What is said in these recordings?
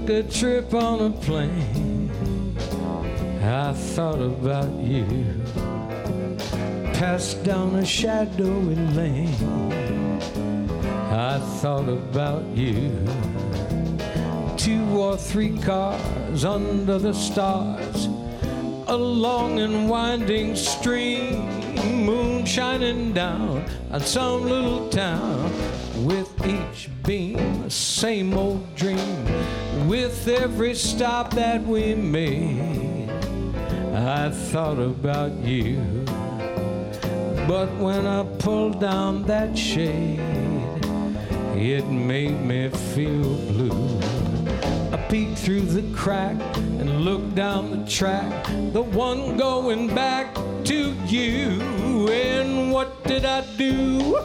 Took a trip on a plane. I thought about you. Passed down a shadowy lane. I thought about you. Two or three cars under the stars. A long and winding stream. Moon shining down on some little town with each beam, same old dream. With every stop that we made, I thought about you. But when I pulled down that shade, it made me feel blue. I peeked through the crack and looked down the track, the one going back to you. And what did I do?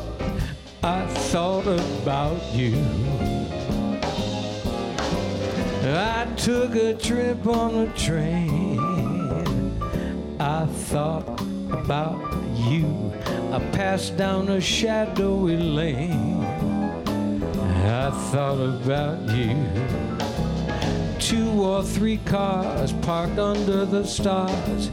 I thought about you. I took a trip on a train. I thought about you. I passed down a shadowy lane. I thought about you. Two or three cars parked under the stars.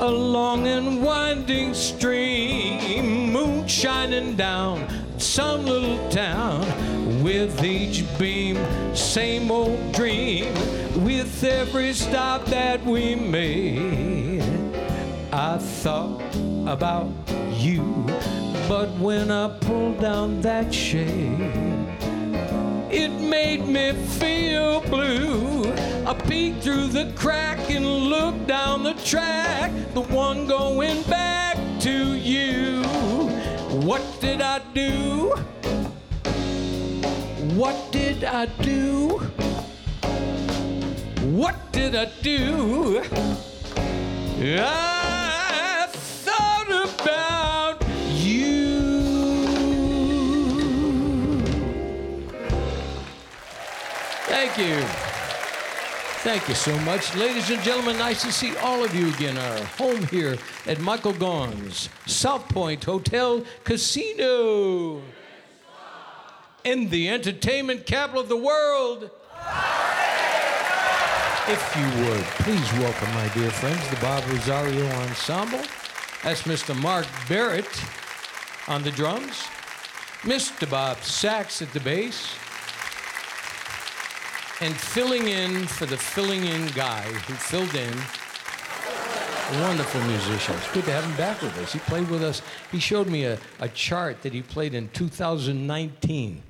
A long and winding stream, moon shining down some little town with each beam, same old dream. With every stop that we made, I thought about you. But when I pulled down that shade, it made me feel blue. I peeked through the crack and looked down the track, the one going back to you. What did I do? What did I do? What did I do? I thought about you. Thank you. Thank you so much. Ladies and gentlemen, nice to see all of you again. Our home here at Michael Gaughan's South Point Hotel Casino in the entertainment capital of the world. If you would, please welcome my dear friends, the Bob Rosario Ensemble. That's Mr. Mark Barrett on the drums, Mr. Bob Sachs at the bass, and filling in for the filling in guy who filled in. Wonderful musician. It's good to have him back with us. He played with us. He showed me a, a chart that he played in 2019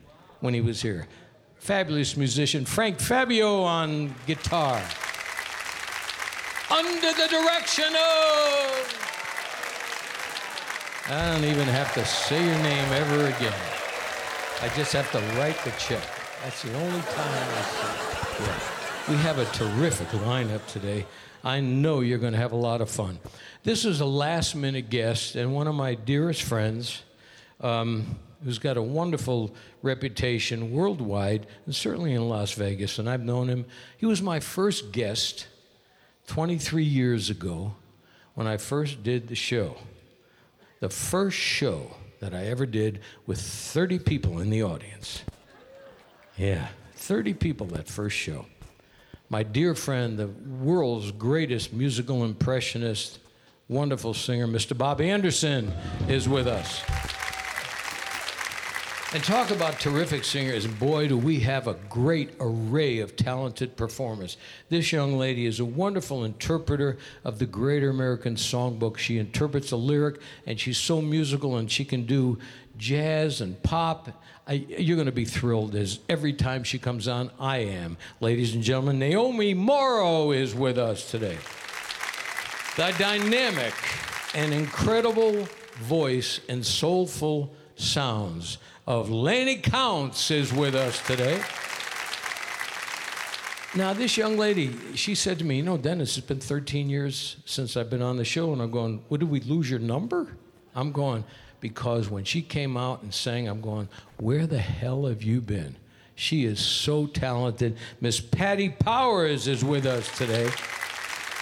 when he was here. Fabulous musician, Frank Fabio on guitar. Under the direction of. I don't even have to say your name ever again. I just have to write the check. That's the only time I say. Yeah. We have a terrific lineup today. I know you're going to have a lot of fun. This is a last minute guest and one of my dearest friends. Um, who's got a wonderful reputation worldwide, and certainly in Las Vegas. And I've known him. He was my first guest 23 years ago when I first did the show. The first show that I ever did with 30 people in the audience. Yeah, 30 people that first show. My dear friend, the world's greatest musical impressionist, wonderful singer, Mr. Bob Anderson, is with us. And talk about terrific singers. Boy, do we have a great array of talented performers. This young lady is a wonderful interpreter of the Greater American Songbook. She interprets a lyric, and she's so musical, and she can do jazz and pop. I, you're going to be thrilled as every time she comes on, I am. Ladies and gentlemen, Naomi Mauro is with us today. The dynamic and incredible voice and soulful sounds of Lanny Counts is with us today. Now, this young lady, she said to me, You know, Dennis, it's been 13 years since I've been on the show. And I'm going, What, did we lose your number? I'm going, Because when she came out and sang, I'm going, Where the hell have you been? She is so talented. Miss Patty Powers is with us today.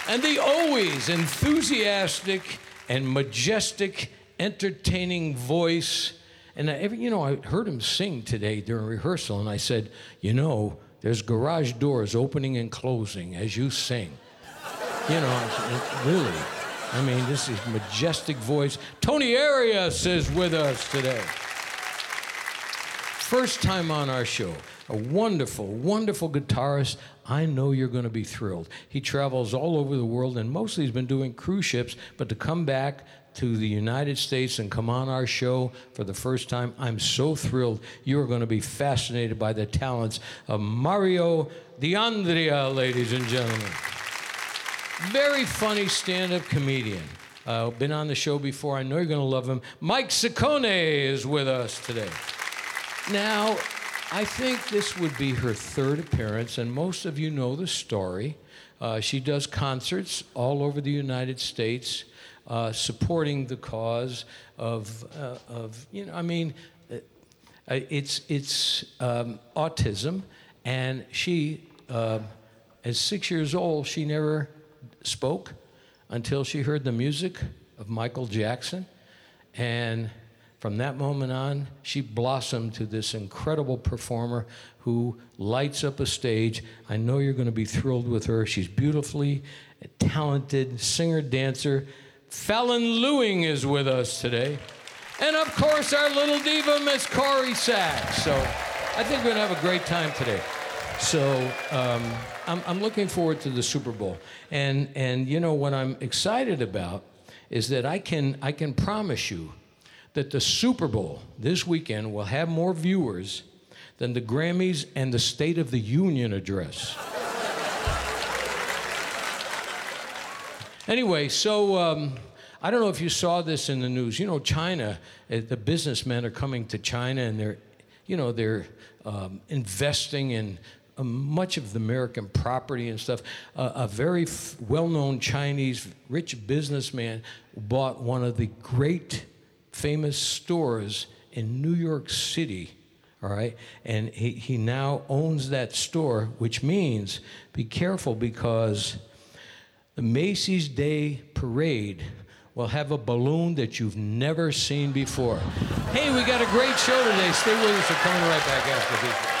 And the always enthusiastic and majestic, entertaining voice. And I, every, you know, I heard him sing today during rehearsal, and I said, You know, there's garage doors opening and closing as you sing. You know, really. I mean, this is majestic voice. Tony Arias is with us today. First time on our show. A wonderful, wonderful guitarist. I know you're going to be thrilled. He travels all over the world and mostly he's been doing cruise ships, but to come back to the United States and come on our show for the first time. I'm so thrilled. You are going to be fascinated by the talents of Mario D'Andrea, ladies and gentlemen. Very funny stand up comedian. Uh, been on the show before. I know you're going to love him. Mike Seccone is with us today. Now, I think this would be her third appearance, and most of you know the story. Uh, she does concerts all over the United States uh, supporting the cause of, uh, of, you know, I mean, uh, it's, it's um, autism, and she, uh, at six years old, she never spoke until she heard the music of Michael Jackson. And from that moment on, she blossomed to this incredible performer who lights up a stage. I know you're going to be thrilled with her. She's beautifully talented singer, dancer, Falynne Lewing is with us today. And of course, our little diva, Miss Corrie Sachs. So I think we're going to have a great time today. So um, I'm, I'm looking forward to the Super Bowl. And, and you know, what I'm excited about is that I can, I can promise you that the Super Bowl this weekend will have more viewers than the Grammys and the State of the Union address. Anyway, so um, I don't know if you saw this in the news. You know, China, uh, the businessmen are coming to China and they're, you know, they're um, investing in uh, much of the American property and stuff. Uh, a very f- well known Chinese rich businessman bought one of the great famous stores in New York City. All right. And he, he now owns that store, which means be careful because the Macy's Day Parade will have a balloon that you've never seen before. Hey, we got a great show today. Stay with us. We're coming right back after this.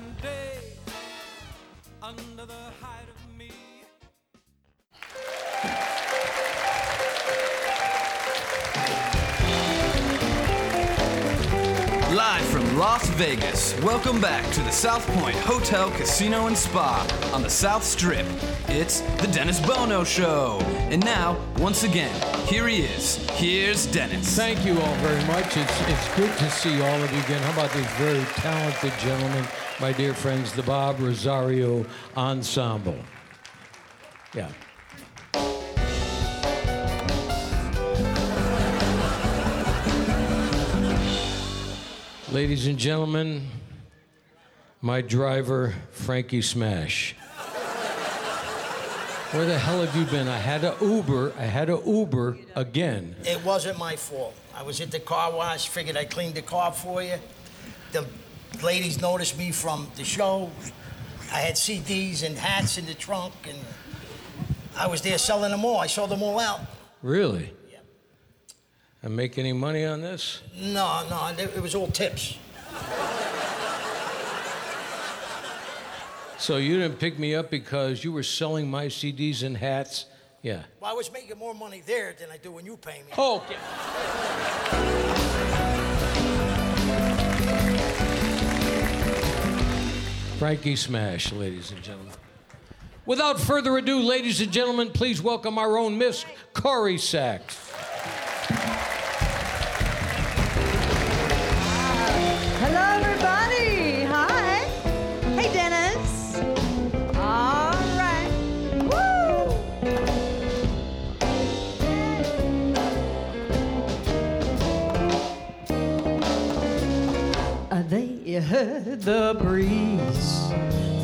Las Vegas, welcome back to the South Point Hotel, Casino, and Spa on the South Strip. It's the Dennis Bono Show. And now, once again, here he is. Here's Dennis. Thank you all very much. It's, it's good to see all of you again. How about these very talented gentlemen, my dear friends, the Bob Rosario Ensemble? Yeah. Ladies and gentlemen, my driver, Frankie Smash. Where the hell have you been? I had a Uber. I had a Uber again. It wasn't my fault. I was at the car wash, figured I cleaned the car for you. The ladies noticed me from the show. I had CDs and hats in the trunk, and I was there selling them all. I sold them all out. Really? I make any money on this? No, no, it was all tips. So you didn't pick me up because you were selling my CDs and hats? Yeah. Well, I was making more money there than I do when you pay me. Oh, okay. Frankie Smash, ladies and gentlemen. Without further ado, ladies and gentlemen, please welcome our own Miss Corrie Sachs. Hello, everybody. Hi. Hey, Dennis. All right. Woo! Uh, They heard the breeze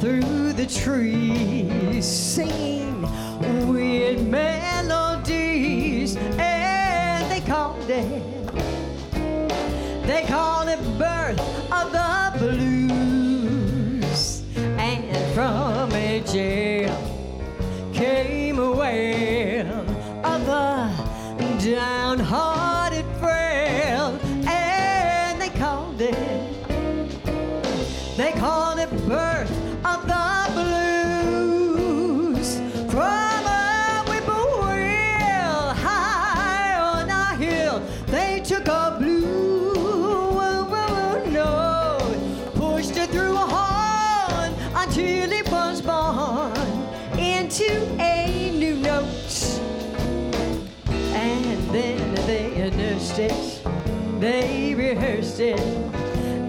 through the trees sing weird melodies, and they called it they call it birth of the blues. And from a jail came a wail of the downhearted into a new note. And then they nursed it, they rehearsed it,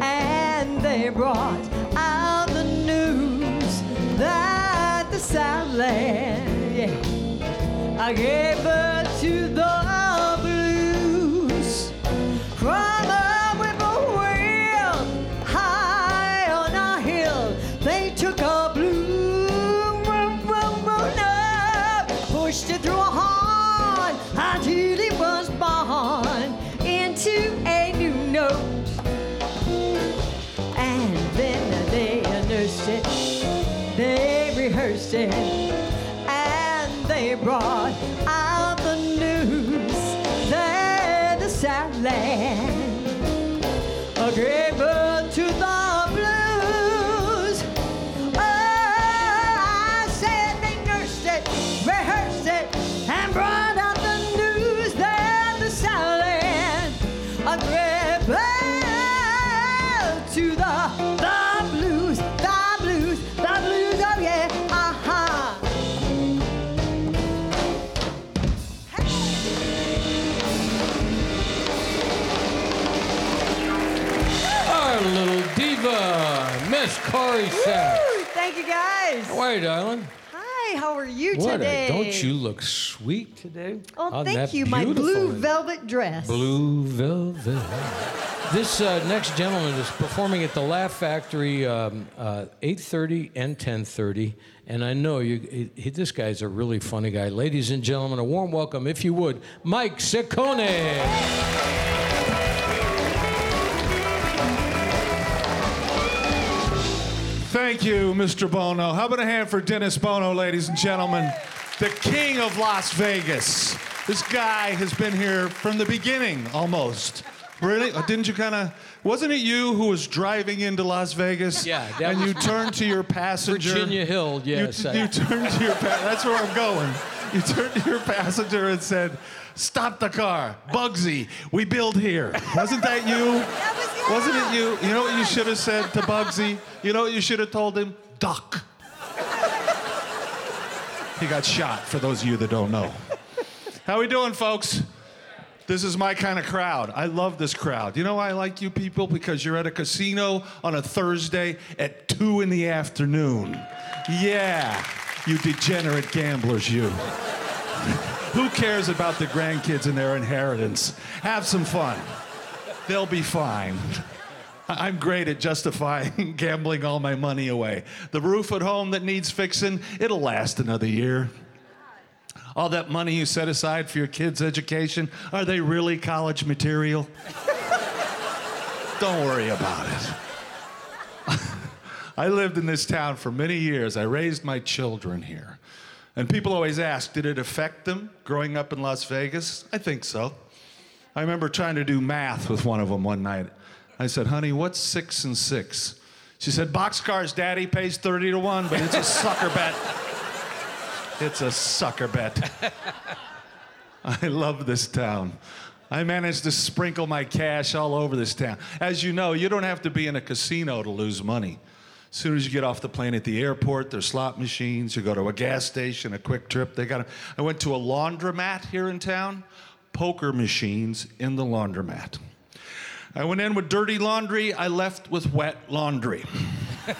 and they brought out the news that the Southland, yeah, I gave birth how are you What a- don't you look sweet today? Oh, On thank you. My blue velvet dress. Blue velvet. This uh, next gentleman is performing at the Laugh Factory, um, uh, 8:30 and 10:30, and I know you. He, he- this guy's a really funny guy. Ladies and gentlemen, a warm welcome, if you would, Mike Seccone. Thank you, Mr. Bono. How about a hand for Dennis Bono, ladies and gentlemen? The king of Las Vegas. This guy has been here from the beginning, almost. Really? Uh, didn't you kind of. Wasn't it you who was driving into Las Vegas? Yeah, And you turned to your passenger. Virginia Hill, You- yes, You, I- turned to your. Pa- that's where I'm going. You turned to your passenger and said, "Stop the car, Bugsy. We build here." Wasn't that you? That was- yeah. Wasn't it you? You know what you should have said to Bugsy? You know what you should have told him? Duck. He got shot, for those of you that don't know. How we doing, folks? This is my kind of crowd. I love this crowd. You know why I like you people? Because you're at a casino on a Thursday at 2 in the afternoon. Yeah, you degenerate gamblers, you. Who cares about the grandkids and their inheritance? Have some fun. They'll be fine. I'm great at justifying gambling all my money away. The roof at home that needs fixing, it'll last another year. All that money you set aside for your kids' education, are they really college material? Don't worry about it. I lived in this town for many years. I raised my children here. And people always ask, did it affect them growing up in Las Vegas? I think so. I remember trying to do math with one of them one night. I said, honey, what's six and six? She said, boxcars, daddy pays 30 to 1, but it's a sucker bet. It's a sucker bet. I love this town. I managed to sprinkle my cash all over this town. As you know, you don't have to be in a casino to lose money. As soon as you get off the plane at the airport, there's slot machines. You go to a gas station, a quick trip. They got. A, I went to a laundromat here in town. Poker machines in the laundromat. I went in with dirty laundry. I left with wet laundry. it's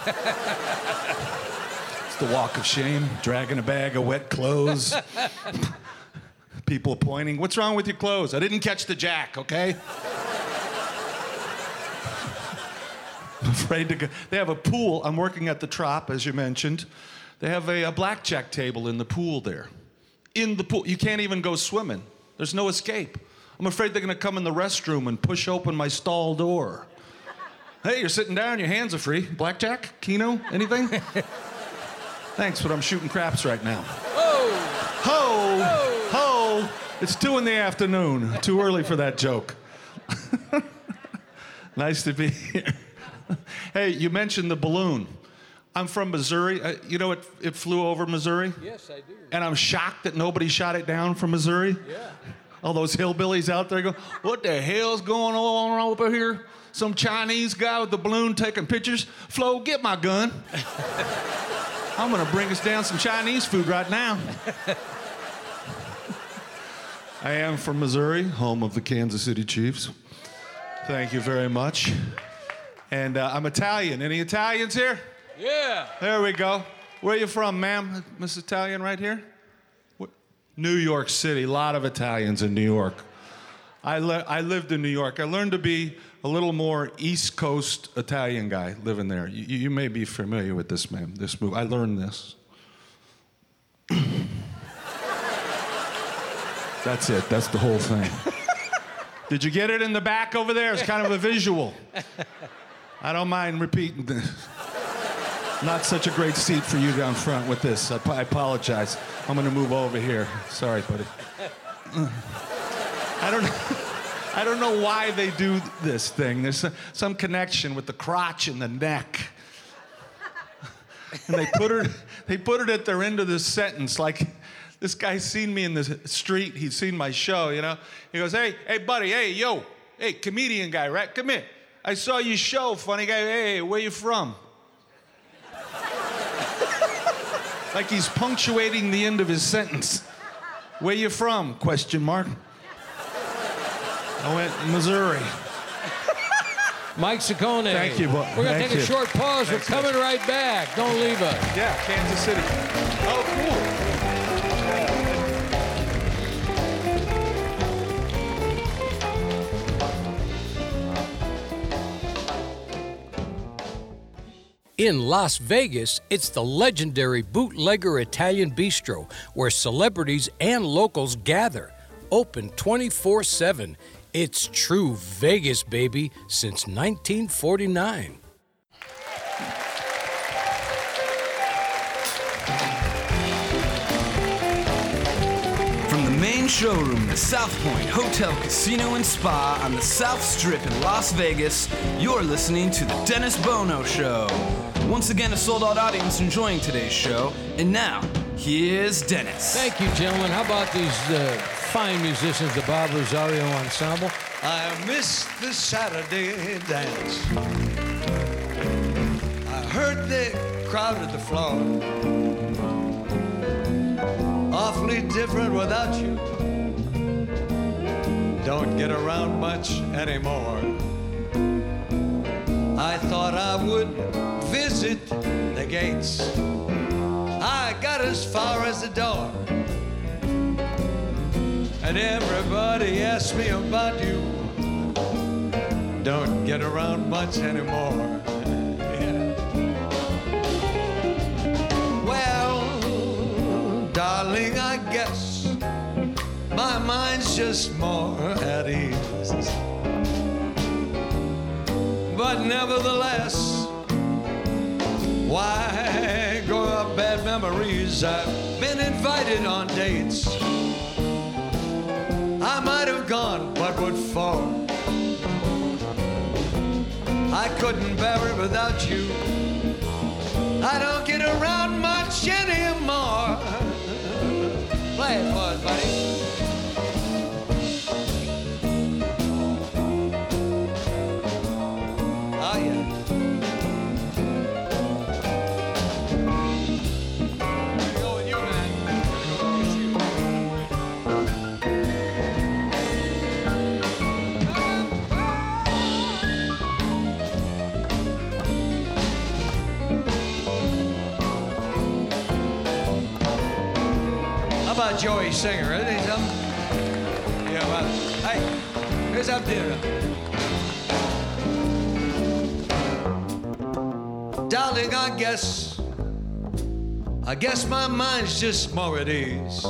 the walk of shame, dragging a bag of wet clothes. People pointing, What's wrong with your clothes? I didn't catch the jack, okay? I'm afraid to go. They have a pool. I'm working at the Trop, as you mentioned. They have a, a blackjack table in the pool there. In the pool. You can't even go swimming, there's no escape. I'm afraid they're going to come in the restroom and push open my stall door. Hey, you're sitting down, your hands are free. Blackjack? Keno? Anything? Thanks, but I'm shooting craps right now. Oh! Ho! Oh. Ho! It's two in the afternoon. Too early for that joke. nice to be here. hey, you mentioned the balloon. I'm from Missouri. Uh, you know, it, it flew over Missouri? Yes, I do. And I'm shocked that nobody shot it down from Missouri. Yeah. All those hillbillies out there go, what the hell's going on over here? Some Chinese guy with the balloon taking pictures. Flo, get my gun. I'm gonna bring us down some Chinese food right now. I am from Missouri, home of the Kansas City Chiefs. Thank you very much. And uh, I'm Italian. Any Italians here? Yeah. There we go. Where are you from, ma'am? Miss Italian right here? New York City, a lot of Italians in New York. I, le- I lived in New York. I learned to be a little more East Coast Italian guy living there. You, you may be familiar with this, ma'am, this move. I learned this. That's it, that's the whole thing. Did you get it in the back over there? It's kind of a visual. I don't mind repeating this. Not such a great seat for you down front with this. I, I apologize. I'm going to move over here. Sorry, buddy. I don't I don't know why they do this thing. There's some connection with the crotch and the neck. And they put it they put it at their end of the sentence like this guy's seen me in the street, he's seen my show, you know. He goes, "Hey, hey buddy, hey, yo. Hey, comedian guy, right? Come here. I saw your show, funny guy. Hey, where you from?" like he's punctuating the end of his sentence. Where you from? Question mark. I went Missouri. Mike Seccone. Thank you, We're going to take a short pause. Thanks, We're coming right back. Don't leave us. Yeah, Kansas City. Oh, cool. In Las Vegas, it's the legendary Bootlegger Italian Bistro, where celebrities and locals gather. Open 24 7. It's true Vegas, baby, since 1949. From the main showroom, the South Point Hotel, Casino, and Spa on the South Strip in Las Vegas, you're listening to The Dennis Bono Show. Once again, a sold out audience enjoying today's show. And now, here's Dennis. Thank you, gentlemen. How about these uh, fine musicians, the Bob Rosario Ensemble? I miss the Saturday dance. I heard they crowded the floor. Awfully different without you. Don't get around much anymore. I thought I would visit the gates. I got as far as the door. And everybody asked me about you. don't get around much anymore. Well, darling, I guess my mind's just more at ease. But nevertheless, why grow up bad memories? I've been invited on dates. I might have gone, but what for? I couldn't bear it without you. I don't get around much anymore. Play it for us, Joey Singer? Isn't he something? Yeah, well, hey, here's up there. Darling, I guess, I guess my mind's just more at ease.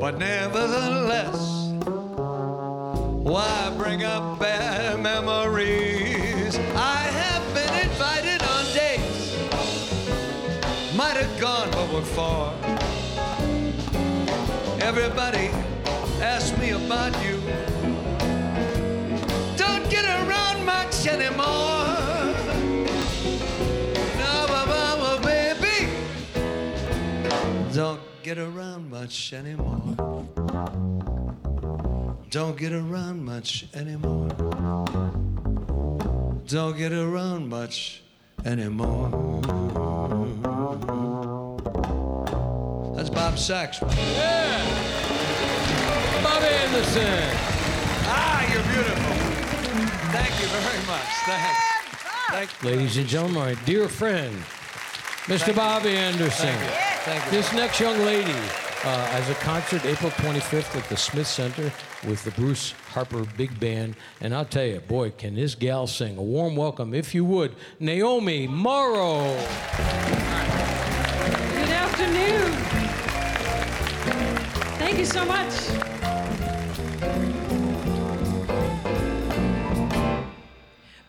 But nevertheless, why bring up bad Everybody asks me about you. Don't get around much anymore. No, baby. Don't get around much anymore. Don't get around much anymore. Don't get around much anymore. That's Bob Saxon. Bobby Anderson. Ah, you're beautiful. Thank you very much. Thanks. Thank you. Ladies and gentlemen, my dear friend, Mr. Bobby Anderson. Thank you. This next young lady uh, has a concert April 25th at the Smith Center with the Bruce Harper Big Band. And I'll tell you, boy, can this gal sing. A warm welcome, if you would, Naomi Mauro. Good afternoon. Thank you so much.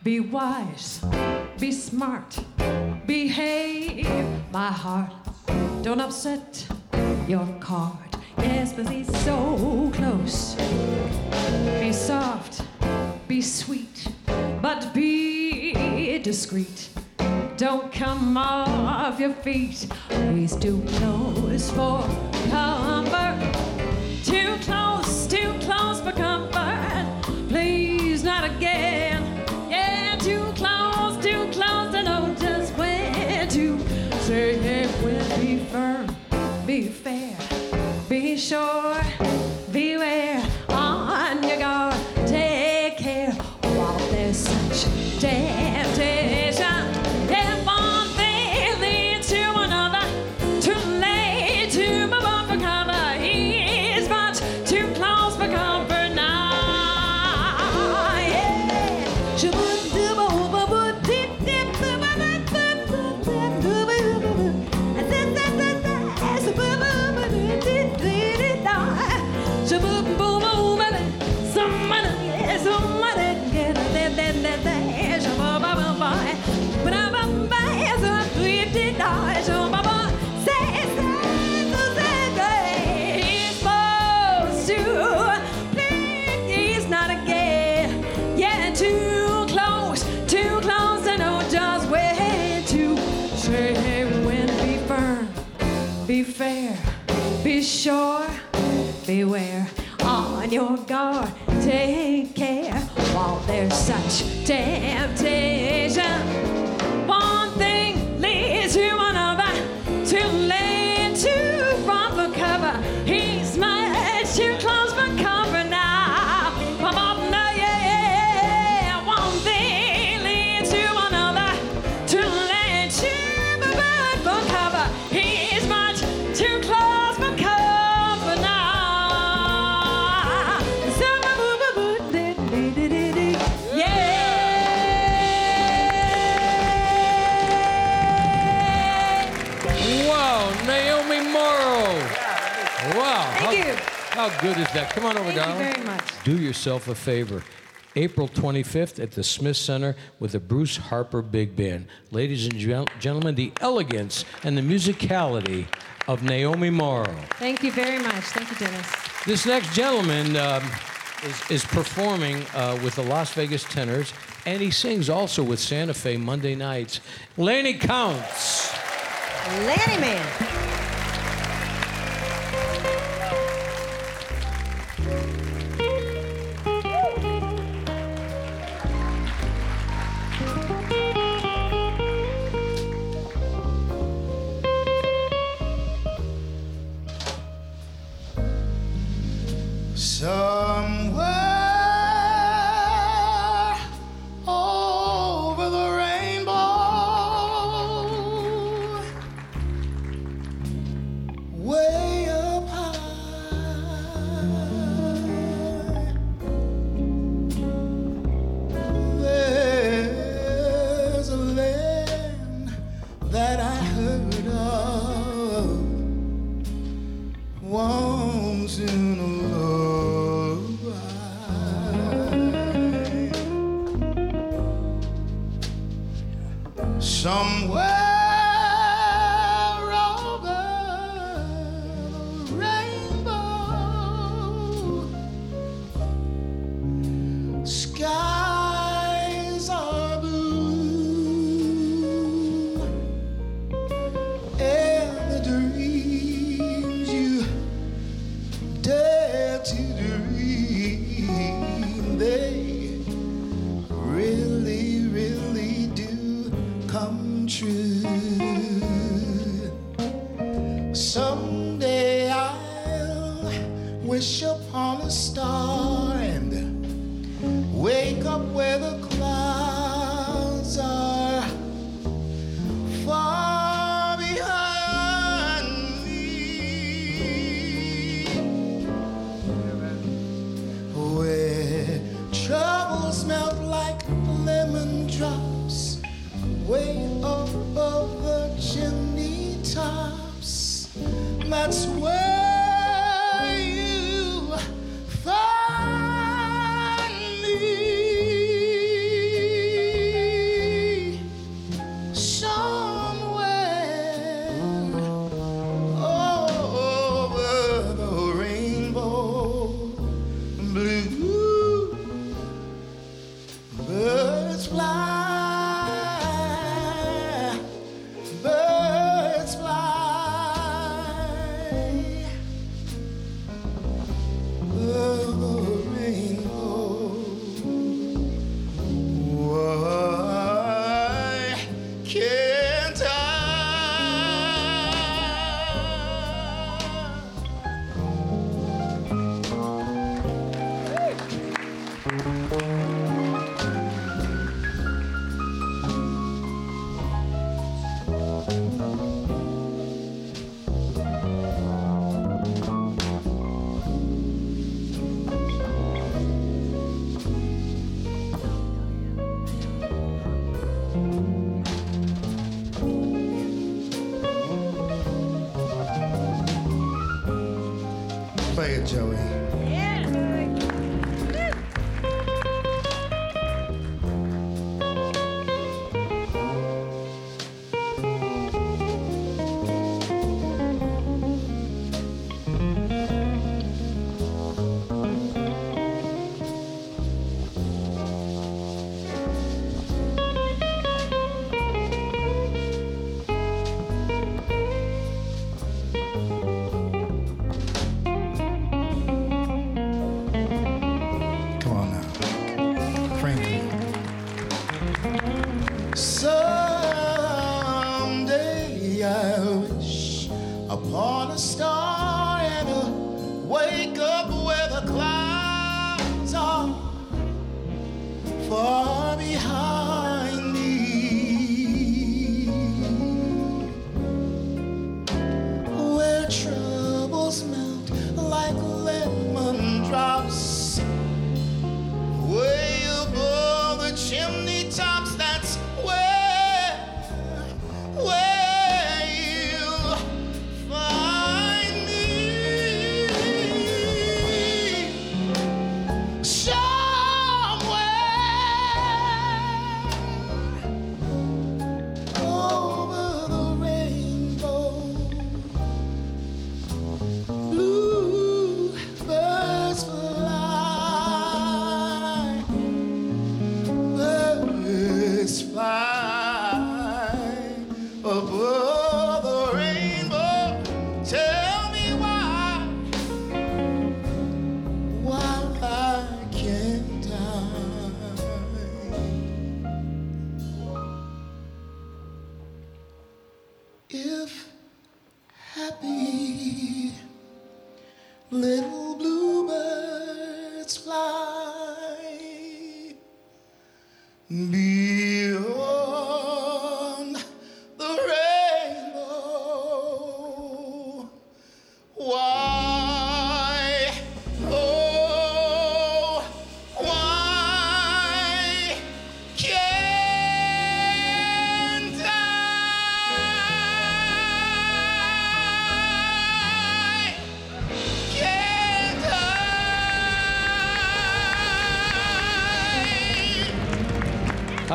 Be wise, be smart, behave, my heart. Don't upset your card. Yes, but he's so close. Be soft, be sweet, but be discreet. Don't come off your feet. He's too close for comfort. Too close, too close for comfort. Please, not again. Yeah, too close, too close to know just when to say when. Be firm, be fair, be sure, be beware guard. Take care while there's such temptation. Good is that? Come on over, Thank you darling. very much. Do yourself a favor. April 25th at the Smith Center with the Bruce Harper Big Band. Ladies and gen- gentlemen, the elegance and the musicality of Naomi Mauro. Thank you very much. Thank you, Dennis. This next gentleman um, is, is performing uh, with the Las Vegas Tenors, and he sings also with Santa Fe Monday nights. Laney Counts. Lanny Man. Fly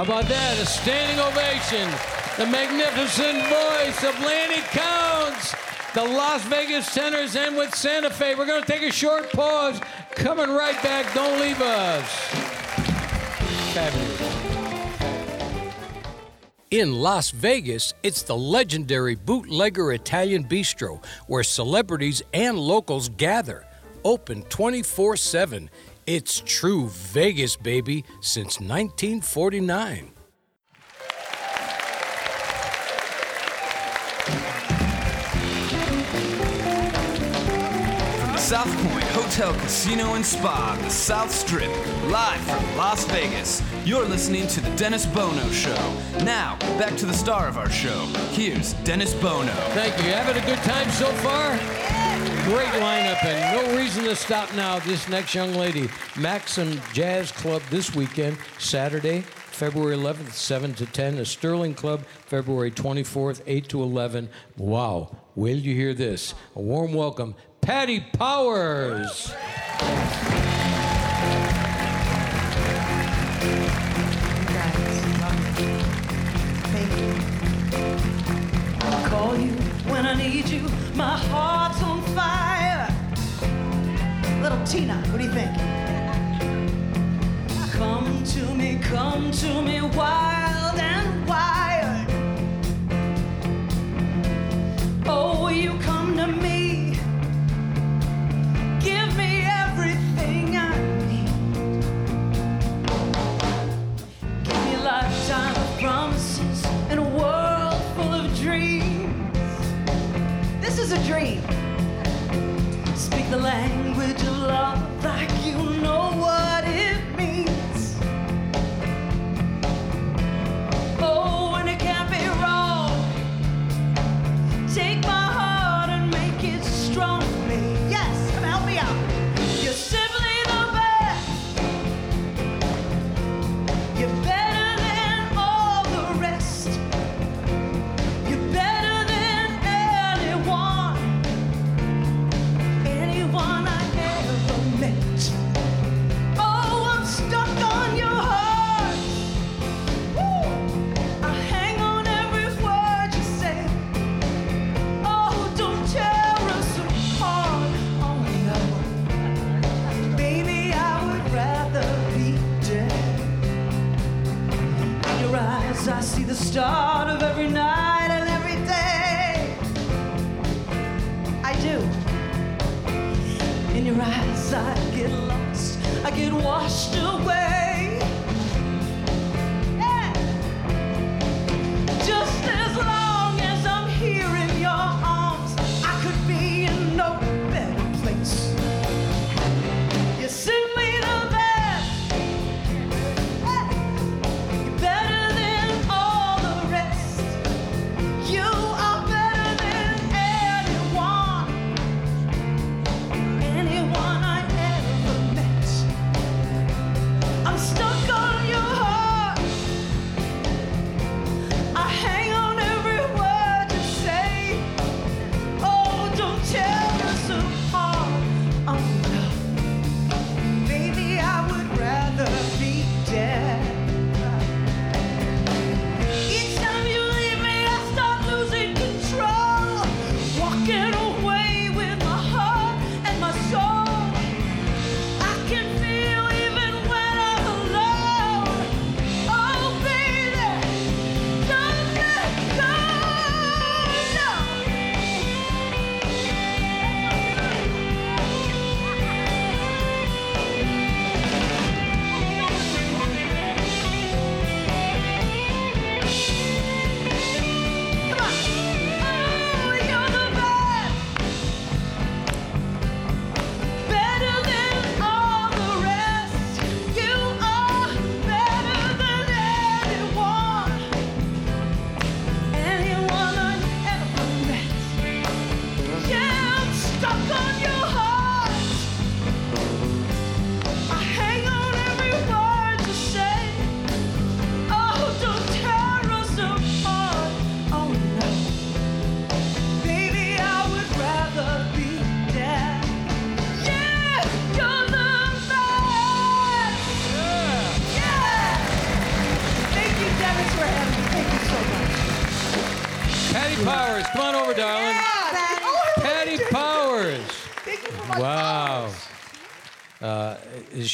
about that? A standing ovation. The magnificent voice of Lanny Counts, the Las Vegas Tenors, and with Santa Fe. We're going to take a short pause. Coming right back. Don't leave us. Fabulous. In Las Vegas, it's the legendary Bootlegger Italian Bistro, where celebrities and locals gather. Open 24 7. It's true Vegas, baby, since 1949. From the South Point Hotel Casino and Spa, the South Strip, live from Las Vegas. You're listening to the Dennis Bono Show. Now, back to the star of our show. Here's Dennis Bono. Thank you. you. Having a good time so far? Great lineup and no reason to stop now. This next young lady, Maxim Jazz Club this weekend, Saturday, February 11th, 7 to 10. The Sterling Club, February 24th, 8 to 11. Wow. Will you hear this? A warm welcome, Patty Powers. I'll call you when I need you. My heart's on fire. Little Tina, what do you think? Come to me, come to me, wild a dream. Speak the language of love like you know what I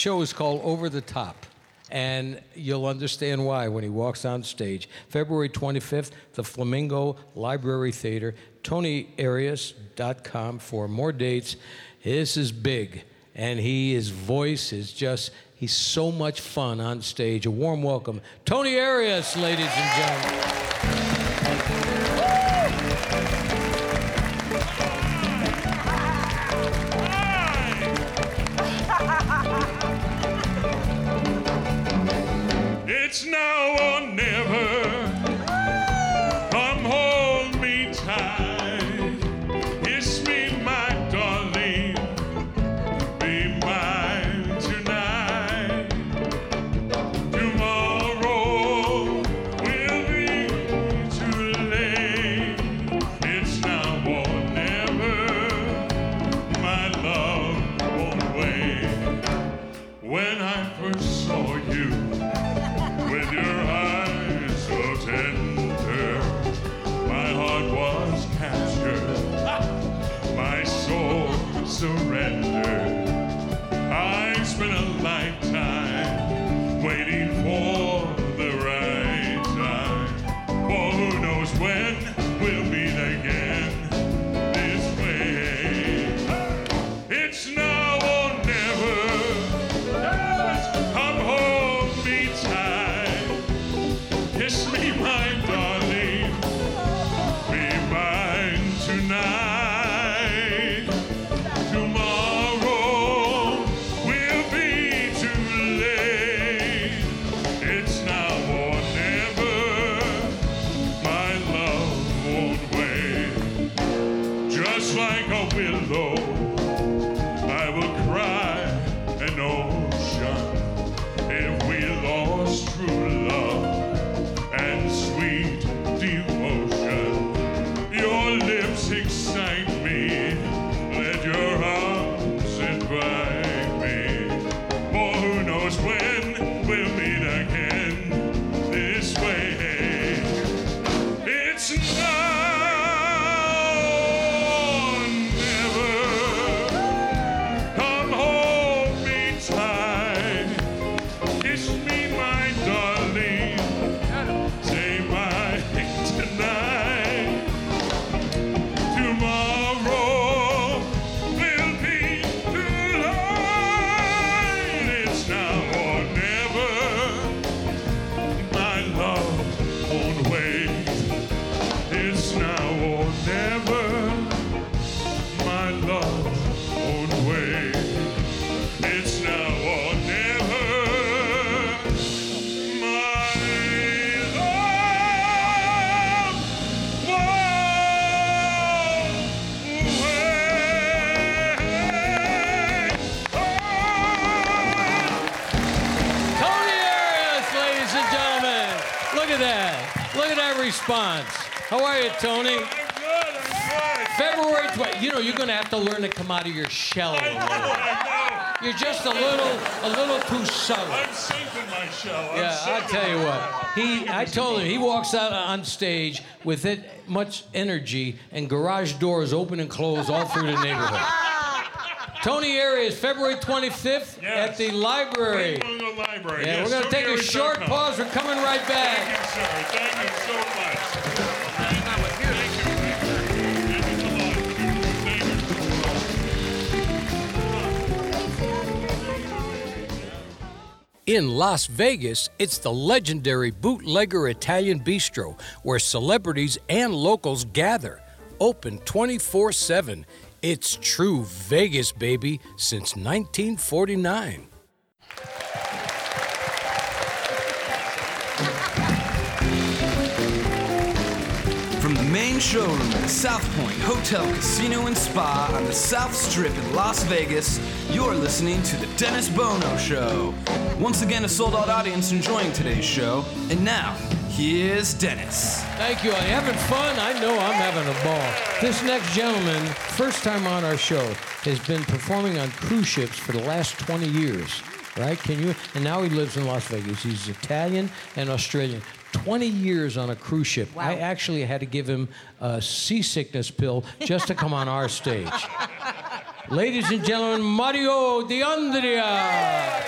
show is called Over the Top. And you'll understand why when he walks on stage. February 25th, the Flamingo Library Theater, TonyArias.com for more dates. This is big. And he, his voice is just, he's so much fun on stage. A warm welcome, Tony Arias, ladies and gentlemen. Just like a willow. Response. How are you, Tony? I'm good. I'm good. February 20. You know, you're going to have to learn to come out of your shell a little. You're just a little, a little too subtle. I'm sinking my shell. I'm Yeah, I'll tell you what. He, I told him he walks out on stage with it much energy, and garage doors open and close all through the neighborhood. Tony Arias, February 25th at the library. Library. Yeah, Yes, we're going to take a short pause. We're coming right back. Thank you, sir. Thank you so much. In Las Vegas, it's the legendary Bootlegger Italian Bistro, where celebrities and locals gather. Open 24 7. It's true Vegas, baby, since 1949. Main showroom at the South Point Hotel, Casino, and Spa on the South Strip in Las Vegas, you're listening to The Dennis Bono Show. Once again, a sold out audience enjoying today's show. And now, here's Dennis. Thank you. You having fun? I know I'm having a ball. This next gentleman, first time on our show, has been performing on cruise ships for the last 20 years. right? Can you? And now he lives in Las Vegas. He's Italian and Australian. 20 years on a cruise ship. I actually had to give him a seasickness pill just to come on our stage. Ladies and gentlemen, Mario De Andrea.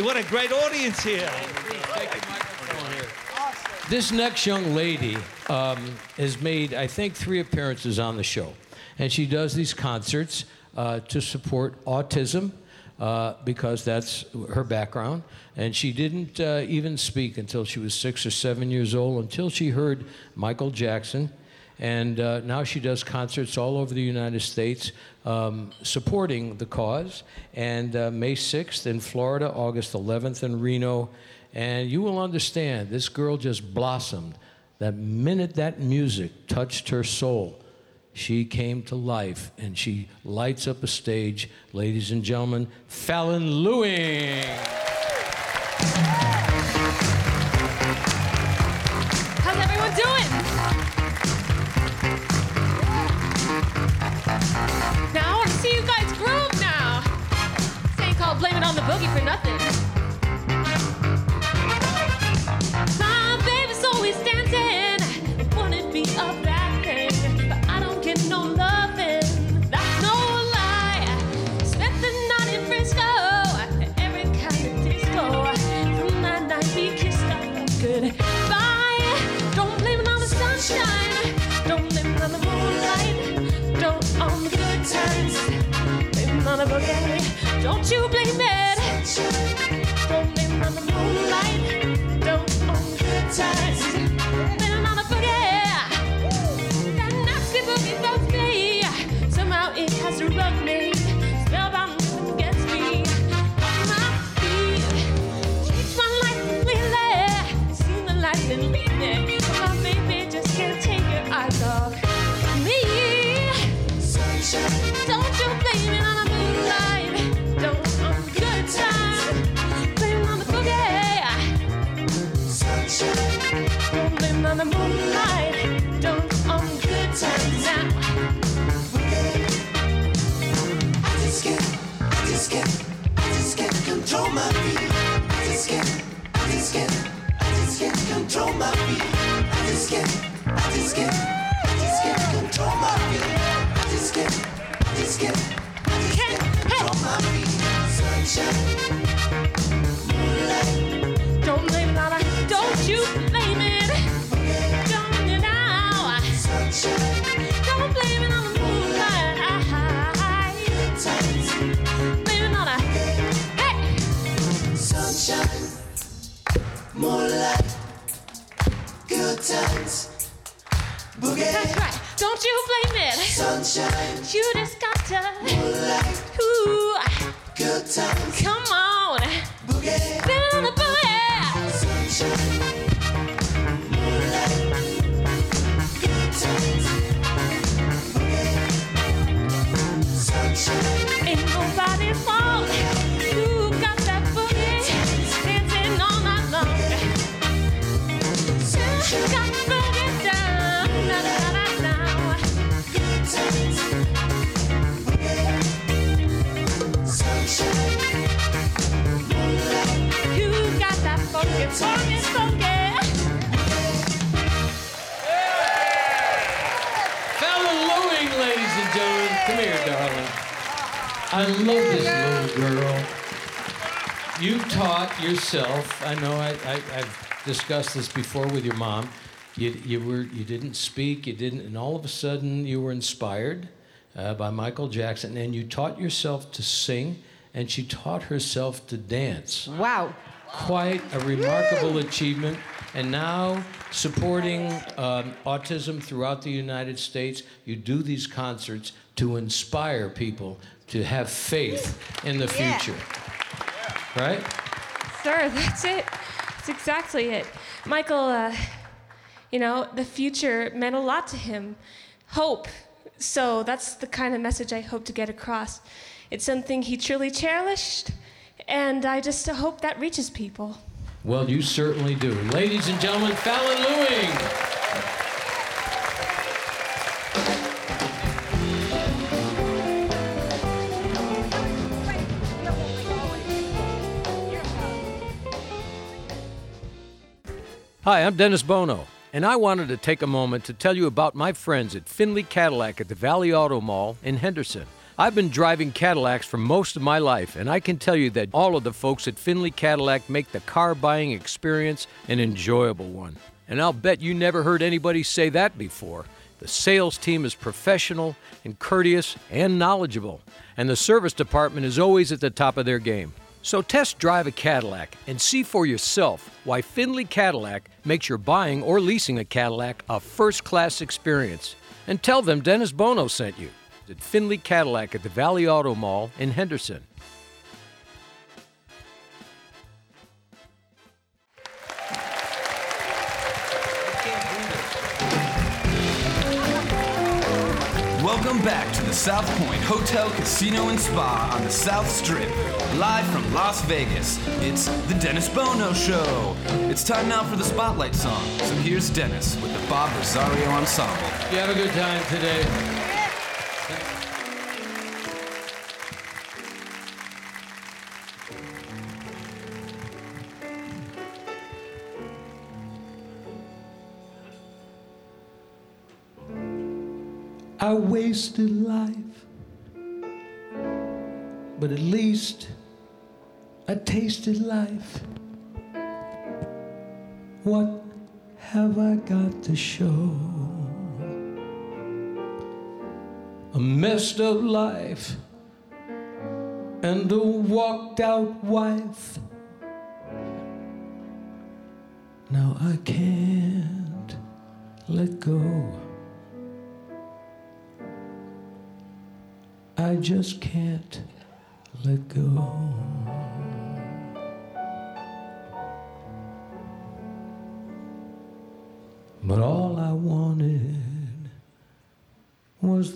Lovely. What a great audience here. This next young lady um, has made, I think, three appearances on the show. And she does these concerts uh, to support autism uh, because that's her background. And she didn't uh, even speak until she was six or seven years old, until she heard Michael Jackson. And uh, now she does concerts all over the United States um, supporting the cause. And uh, May 6th in Florida, August 11th in Reno. And you will understand this girl just blossomed. That minute that music touched her soul, she came to life and she lights up a stage. Ladies and gentlemen, Falynne Lewing. Don't you blame it. Don't blame on the moonlight. Don't on the good times. control my feet. I just can't, I just can't, I just can't control my feet. I just can't, I just can't, I just can't control my feet. I just can't, I just can't, I just can't control my feet. Sunshine, moonlight. Don't live, Don't you? Moonlight, good times, boogie, That's right. Don't you blame it. sunshine, You just got to. moonlight, Ooh, good times, come on. boogie, Blame it boogie. I love this little girl. You taught yourself. I know I, I, I've discussed this before with your mom. You, you were you didn't speak. You didn't, and all of a sudden you were inspired uh, by Michael Jackson, and you taught yourself to sing, and she taught herself to dance. Wow. Quite a remarkable achievement. And now, supporting um, autism throughout the United States, you do these concerts to inspire people to have faith in the Yeah. future. Right? Sir, that's it. That's exactly it. Michael, uh, you know, the future meant a lot to him. Hope. So that's the kind of message I hope to get across. It's something he truly cherished, and I just hope that reaches people. Well, you certainly do. Ladies and gentlemen, Falynne Lewing. Hi, I'm Dennis Bono, and I wanted to take a moment to tell you about my friends at Finley Cadillac at the Valley Auto Mall in Henderson. I've been driving Cadillacs for most of my life, and I can tell you that all of the folks at Finley Cadillac make the car buying experience an enjoyable one. And I'll bet you never heard anybody say that before. The sales team is professional and courteous and knowledgeable, and the service department is always at the top of their game. So test drive a Cadillac and see for yourself why Finley Cadillac makes your buying or leasing a Cadillac a first class experience. And tell them Dennis Bono sent you at Finley Cadillac at the Valley Auto Mall in Henderson. Welcome back to the South Point Hotel, Casino, and Spa on the South Strip. Live from Las Vegas, it's the Dennis Bono Show. It's time now for the Spotlight song. So here's Dennis with the Bob Rosario Ensemble. You have a good time today. I wasted life, but at least I tasted life. What have I got to show? A messed up life and a walked out wife. Now I can't let go. I just can't let go.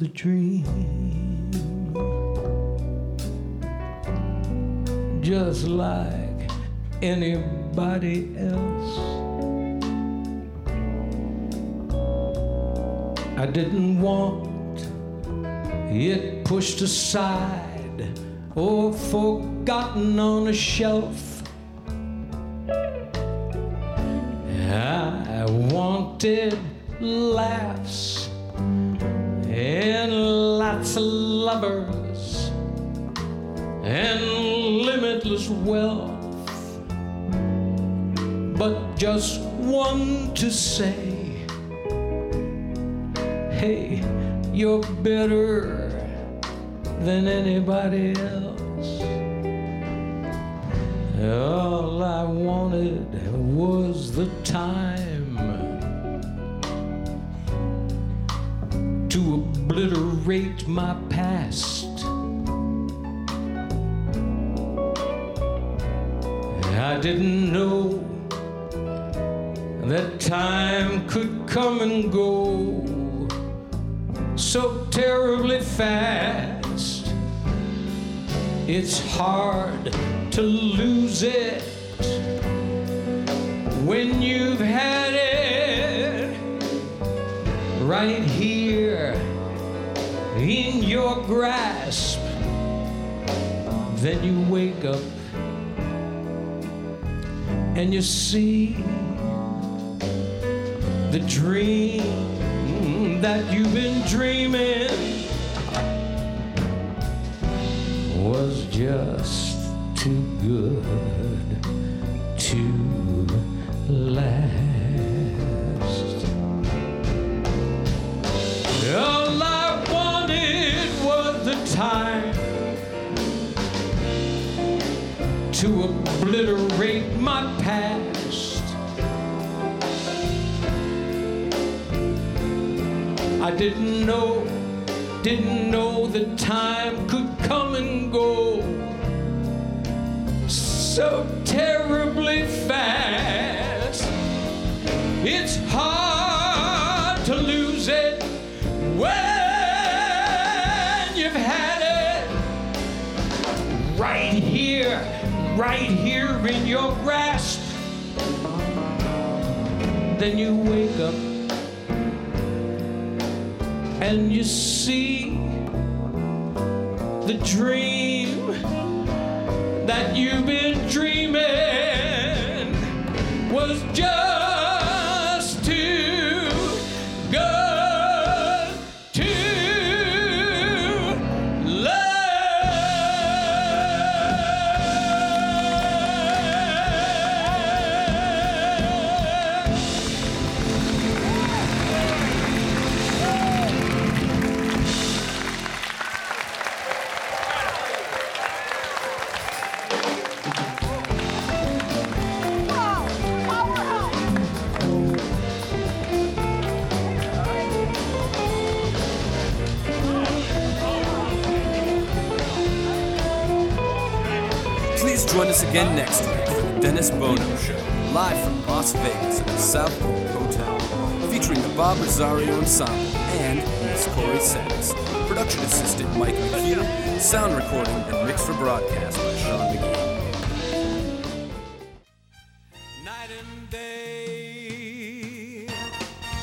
The dream. Just like anybody else. I didn't want it pushed aside or forgotten on a shelf. I wanted laughs wealth, but just one to say, Hey, you're better than anybody else. All I wanted was the time to obliterate my past. Didn't know that time could come and go so terribly fast. It's hard to lose it when you've had it right here in your grasp. Then you wake up and you see the dream that you've been dreaming was just too good to last. All I wanted was the time to obliterate my past. I didn't know, didn't know that time could come and go so terribly fast. It's hard to lose it when you've had it right here, right here in your grasp. Then you wake up and you see the dream that you've been dreaming was just again next week for the Dennis Bono Show, live from Las Vegas at the South Point Hotel, featuring the Bob Rosario Ensemble and Miss Corrie Sachs. Production assistant Mike McHugh, sound recording and mix for broadcast by Sean McGee.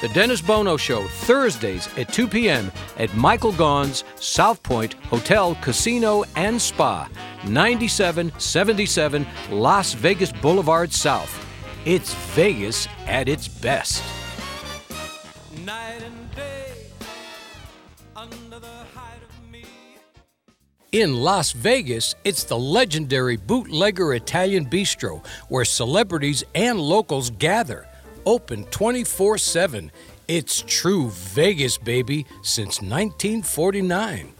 The Dennis Bono Show, Thursdays at 2 p.m. at Michael Gaughan's South Point Hotel, Casino, and Spa, 9777 Las Vegas Boulevard South. It's Vegas at its best. In Las Vegas, it's the legendary Bootlegger Italian Bistro where celebrities and locals gather. Open 24 7. It's true Vegas, baby, since 1949.